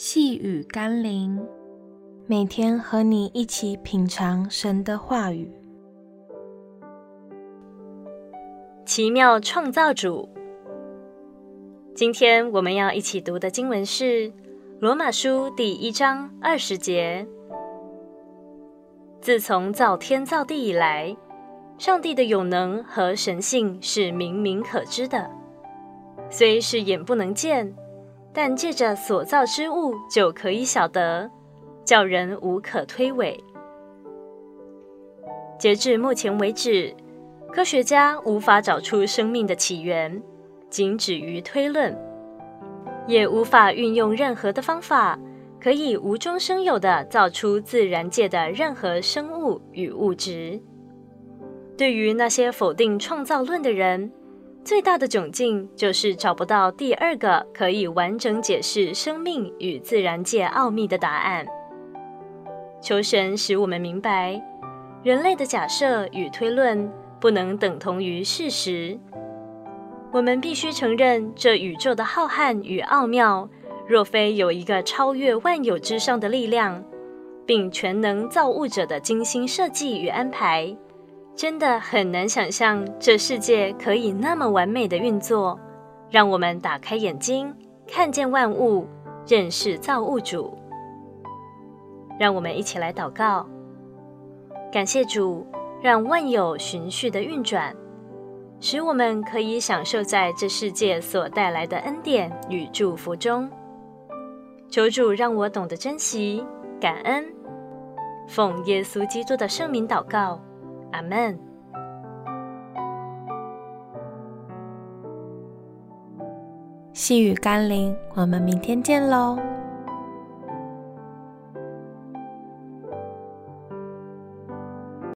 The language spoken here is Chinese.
细雨甘霖，每天和你一起品尝神的话语。奇妙创造主，今天我们要一起读的经文是《罗马书》第一章二十节。自从造天造地以来，上帝的永能和神性是明明可知的，虽是眼不能见。但借着所造之物就可以晓得，叫人无可推诿。截至目前为止，科学家无法找出生命的起源，仅止于推论，也无法运用任何的方法，可以无中生有地造出自然界的任何生物与物质。对于那些否定创造论的人，最大的窘境就是找不到第二个可以完整解释生命与自然界奥秘的答案。求神使我们明白，人类的假设与推论不能等同于事实。我们必须承认，这宇宙的浩瀚与奥妙，若非有一个超越万有之上的力量，并全能造物者的精心设计与安排。真的很难想象这世界可以那么完美的运作，让我们打开眼睛，看见万物，认识造物主。让我们一起来祷告，感谢主，让万有循序的运转，使我们可以享受在这世界所带来的恩典与祝福中。求主让我懂得珍惜、感恩，奉耶稣基督的圣名祷告。阿门。细雨甘霖，我们明天见喽。